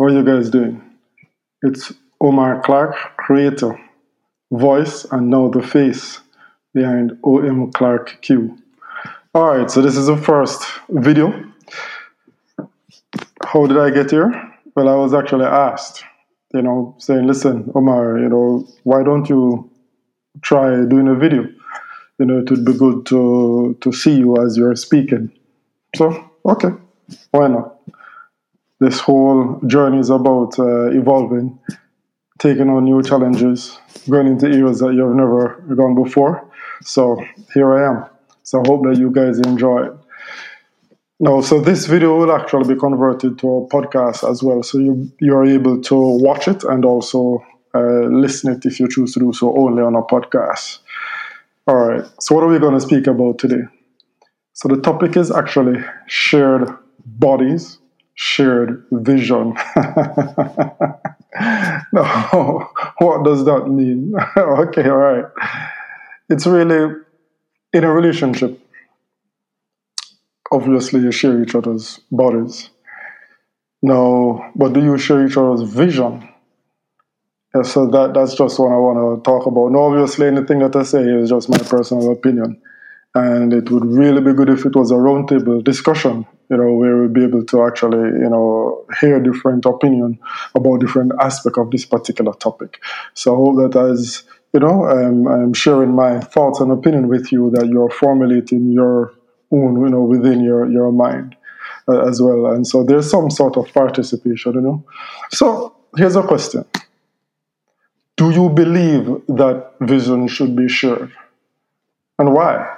How are you guys doing? It's Omar Clark, creator, voice, and now the face behind OM Clark Q. All right, so this is the first video. How did I get here? Well, I was actually asked, you know, saying, listen, Omar, you know, why don't you try doing a video? You know, it would be good to, to see you as you're speaking. So, okay, why not? This whole journey is about uh, evolving, taking on new challenges, going into areas that you've never gone before. So here I am. So I hope that you guys enjoy it. No, so this video will actually be converted to a podcast as well. So you you're able to watch it and also uh, listen it if you choose to do so only on a podcast. All right. So what are we going to speak about today? So the topic is actually shared bodies shared vision. no, what does that mean? okay, all right. It's really in a relationship. Obviously, you share each other's bodies. Now, but do you share each other's vision? Yeah, so that that's just what I want to talk about. No, obviously, anything that I say is just my personal opinion, and it would really be good if it was a roundtable discussion you know, we'll be able to actually, you know, hear different opinion about different aspect of this particular topic. So I hope that as, you know, I'm sharing my thoughts and opinion with you that you're formulating your own, you know, within your, your mind uh, as well. And so there's some sort of participation, you know. So here's a question. Do you believe that vision should be shared? And why?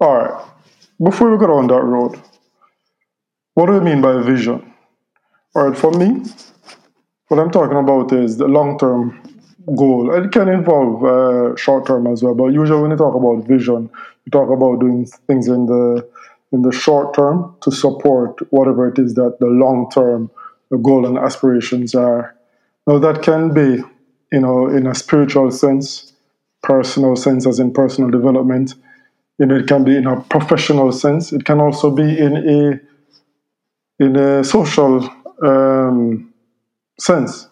All right before we go on that road, what do you mean by vision? All right, for me, what I'm talking about is the long term goal. It can involve uh, short term as well, but usually when you talk about vision, you talk about doing things in the in the short term to support whatever it is that the long term goal and aspirations are. Now that can be, you know, in a spiritual sense, personal sense, as in personal development you know, it can be in a professional sense. It can also be in a in a social um, sense.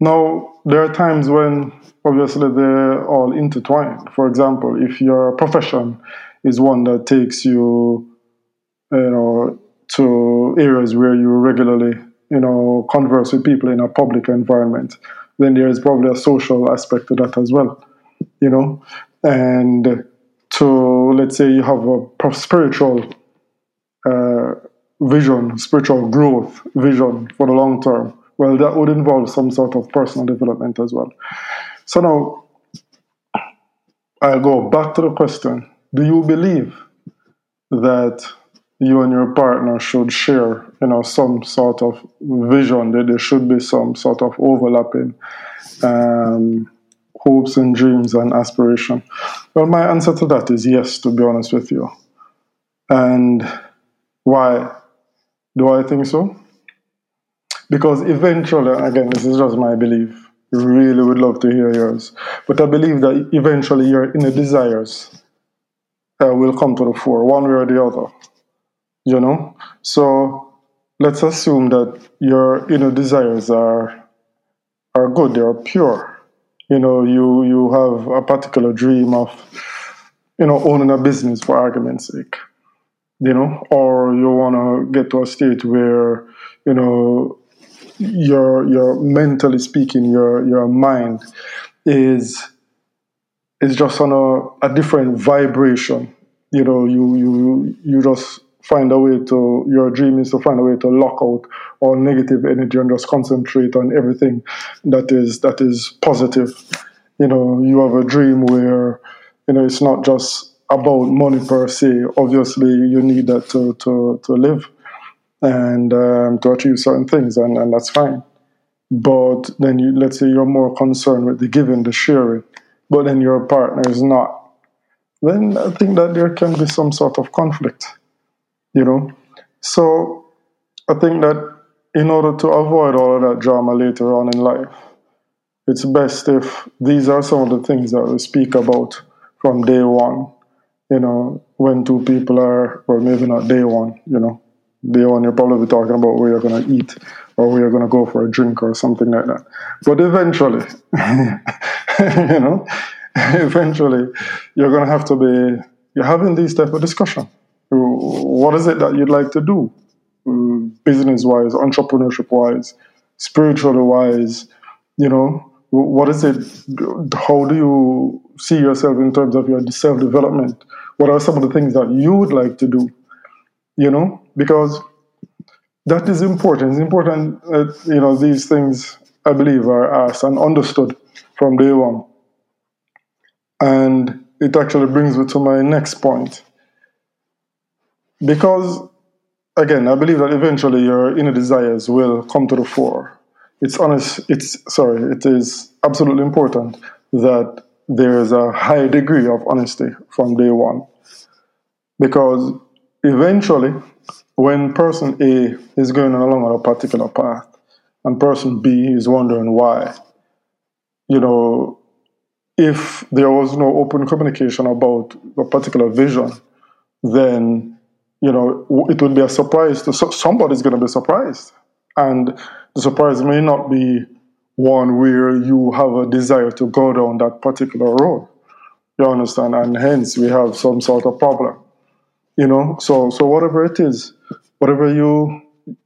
Now, there are times when obviously they're all intertwined. For example, if your profession is one that takes you, you know, to areas where you regularly, you know, converse with people in a public environment, then there is probably a social aspect to that as well, you know, and to let's say you have a spiritual uh, vision, spiritual growth vision for the long term. Well, that would involve some sort of personal development as well. So now I'll go back to the question: Do you believe that you and your partner should share, you know, some sort of vision? That there should be some sort of overlapping. Um, hopes and dreams and aspiration? Well, my answer to that is yes, to be honest with you. And why do I think so? Because eventually, again, this is just my belief. Really would love to hear yours. But I believe that eventually your inner desires uh, will come to the fore, one way or the other. You know? So let's assume that your inner desires are, are good, they are pure you know you you have a particular dream of you know owning a business for argument's sake you know or you want to get to a state where you know your your mentally speaking your your mind is is just on a, a different vibration. You know you you you just find a way to your dream is to find a way to lock out all negative energy and just concentrate on everything that is that is positive. You know you have a dream where you know it's not just about money per se. Obviously you need that to to, to live and um, to achieve certain things and, and that's fine. But then you let's say you're more concerned with the giving the sharing but then your partner is not then i think that there can be some sort of conflict you know. So I think that in order to avoid all of that drama later on in life, it's best if these are some of the things that we speak about from day one. You know, when two people are, or maybe not day one, you know, Day one, you'll probably talking about where you're going to eat or where you're going to go for a drink or something like that. But eventually, you know, eventually, you're going to have to be you're having these type of discussion. What is it that you'd like to do, mm, business wise, entrepreneurship wise, spiritually wise? You know, what is it? How do you see yourself in terms of your self development? What are some of the things that you would like to do? You know, because that is important. It's important that you know these things. I believe are asked and understood from day one, and it actually brings me to my next point. Because again, I believe that eventually your inner desires will come to the fore. It's honest it's sorry it is absolutely important that there is a high degree of honesty from day one. Because eventually when person a is going along on a particular path and person b is wondering why you know if there was no open communication about a particular vision then you know it would be a surprise to somebody's going to be surprised and the surprise may not be one where you have a desire to go down that particular road. You understand? And hence we have some sort of problem. You know, so so whatever it is, whatever you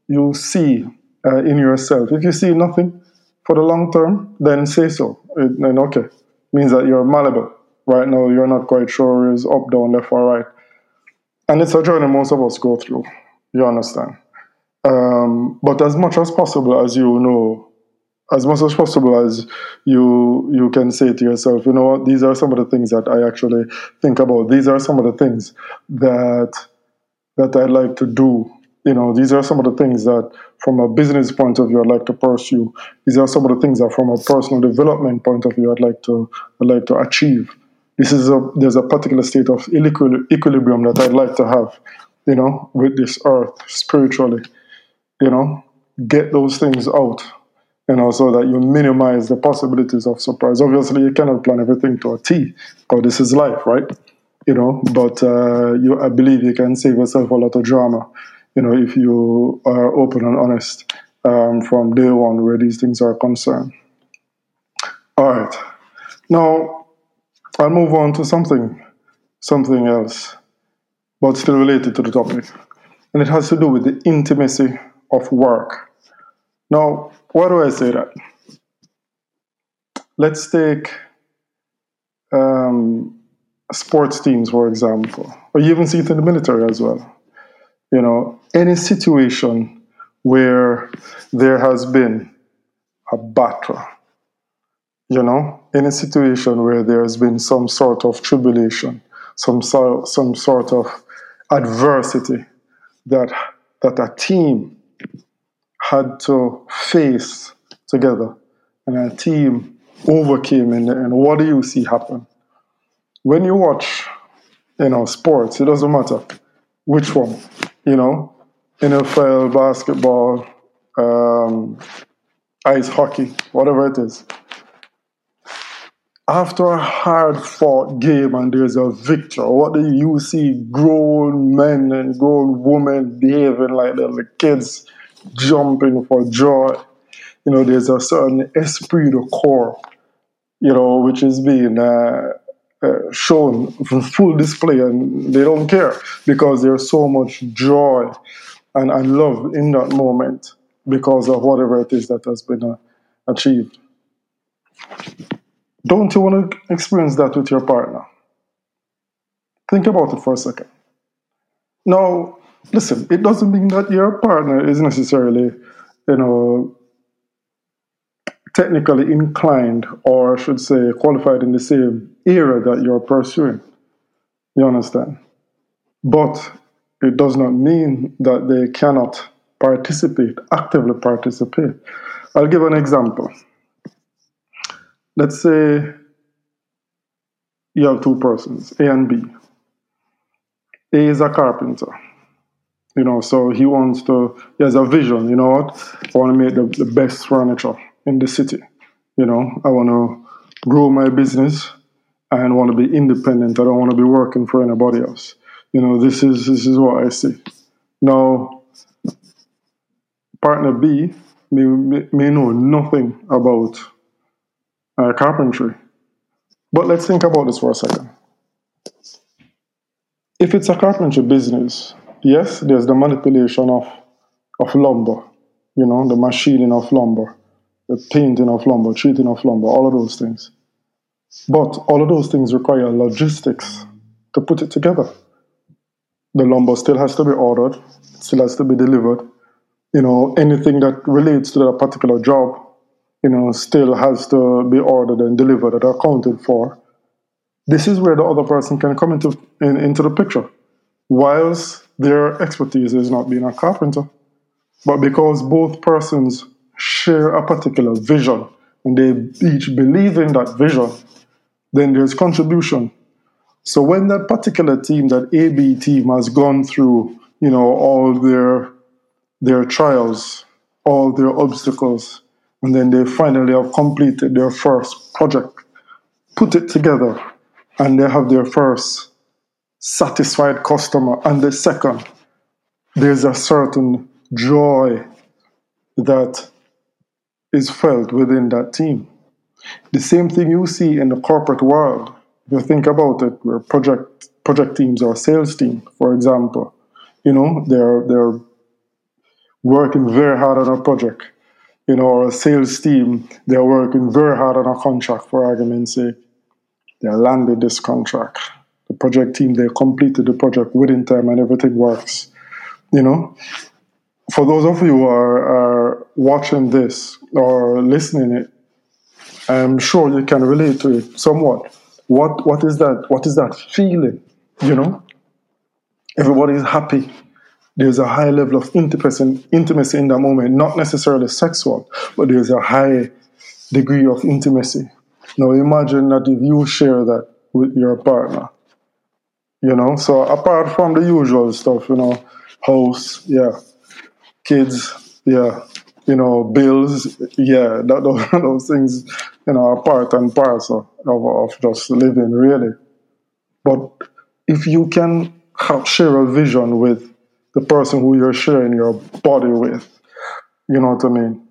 you see uh, in yourself, if you see nothing for the long term, then say so. It, then okay, means that you're malleable. Right now, you're not quite sure is up, down, left, or right, and it's a journey most of us go through. You understand? Um, but as much as possible, as you know, as much as possible as you you can say to yourself, you know these are some of the things that I actually think about. These are some of the things that that I'd like to do. You know, these are some of the things that from a business point of view I'd like to pursue. These are some of the things that from a personal development point of view I'd like to I'd like to achieve. This is a there's a particular state of equilibrium that I'd like to have, you know, with this earth spiritually you know, get those things out, you know, so that you minimize the possibilities of surprise. Obviously, you cannot plan everything to a T, because this is life, right? You know, but uh, you, I believe you can save yourself a lot of drama, you know, if you are open and honest um, from day one where these things are concerned. All right, now I'll move on to something, something else, but still related to the topic, and it has to do with the intimacy of work. Now, why do I say that? Let's take um, sports teams, for example, or you even see it in the military as well. You know, any situation where there has been a battle, you know, any situation where there has been some sort of tribulation, some sort, some sort of adversity that that a team had to face together and a team overcame and, and what do you see happen? When you watch you know sports it doesn't matter which one you know nfl basketball um, ice hockey whatever it is after a hard fought game and there's a victor, what do you see grown men and grown women behaving like little kids jumping for joy. You know, there's a certain esprit de corps, you know, which is being uh, uh, shown full display, and they don't care because there's so much joy and, and love in that moment because of whatever it is that has been uh, achieved. Don't you want to experience that with your partner? Think about it for a second. Now, listen, it doesn't mean that your partner is necessarily, you know, technically inclined or I should say qualified in the same area that you're pursuing. You understand? But it does not mean that they cannot participate, actively participate. I'll give an example. Let's say you have two persons, A and B. A is a carpenter you know, so he wants to, he has a vision, you know what? I want to make the, the best furniture in the city. You know, I want to grow my business and want to be independent. I don't want to be working for anybody else. You know, this is this is what I see. Now, partner B may, may, may know nothing about uh, carpentry. But let's think about this for a second. If it's a carpentry business, yes, there's the manipulation of, of lumber, you know, the machining of lumber, the painting of lumber, treating of lumber, all of those things. But all of those things require logistics to put it together. The lumber still has to be ordered, still has to be delivered. You know, anything that relates to that particular job, you know, still has to be ordered and delivered and accounted for. This is where the other person can come into in, into the picture. Whilst their expertise is not being a carpenter, but because both persons share a particular vision and they each believe in that vision, then there's contribution. So when that particular team, that AB team, has gone through, you know, all their their trials, all their obstacles, and then they finally have completed their first project, put it together, and they have their first satisfied customer. And the second, there's a certain joy that is felt within that team. The same thing you see in the corporate world. If you think about it, where project project teams or sales team, for example, you know, they're they're working very hard on a project. You know, our sales team, they're working very hard on a contract for argument's sake. They landed this contract. The project team, they completed the project within time and everything works. You know? For those of you who are, are watching this or listening it, I'm sure you can relate to it somewhat. What what is that? What is that feeling? You know, everybody is happy. There's a high level of intimacy, in that moment, not necessarily sexual, but there's a high degree of intimacy. Now imagine that if you share that with your partner, you know. So apart from the usual stuff, you know, house, yeah, kids, yeah, you know, bills, yeah, that, those, those things, you know, are part and parcel of, of just living, really. But if you can have, share a vision with the person who you're sharing your body with, you know what I mean?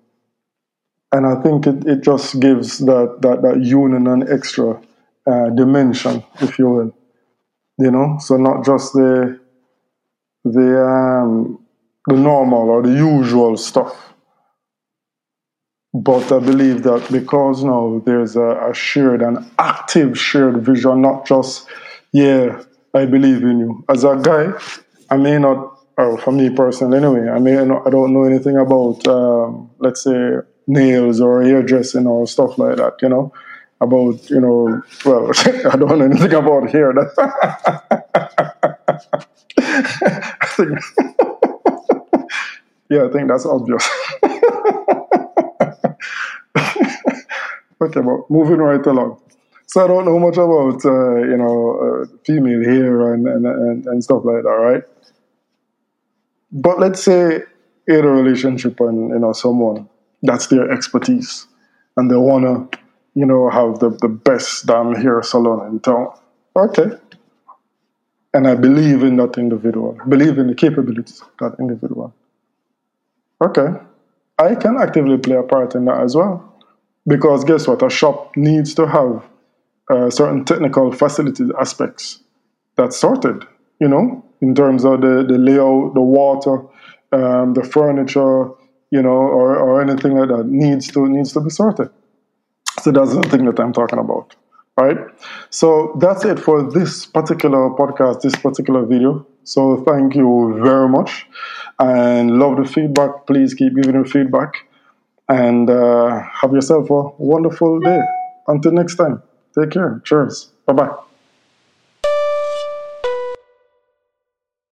And I think it, it just gives that, that, that union an extra uh, dimension, if you will. You know, so not just the the um, the normal or the usual stuff but I believe that because now there's a, a shared and active shared vision, not just, yeah, I believe in you. As a guy, I may not, or for me personally anyway, I mean, I don't know anything about, um, let's say, nails or hairdressing or stuff like that, you know, about, you know, well, I don't know anything about hair. I think, yeah, I think that's obvious. okay, but moving right along. So I don't know much about uh, you know uh, female hair and, and, and, and stuff like that, right? But let's say in a relationship and you know someone that's their expertise, and they wanna you know have the, the best damn hair salon in town. Okay. And I believe in that individual, believe in the capabilities of that individual. Okay. I can actively play a part in that as well. Because guess what? A shop needs to have uh, certain technical facilities aspects that's sorted, you know, in terms of the, the layout, the water, um, the furniture, you know, or, or anything like that needs to needs to be sorted. So that's the thing that I'm talking about. Right? So that's it for this particular podcast, this particular video. So thank you very much and love the feedback. Please keep giving the feedback and uh, have yourself a wonderful day. Until next time, take care. Cheers. Bye bye.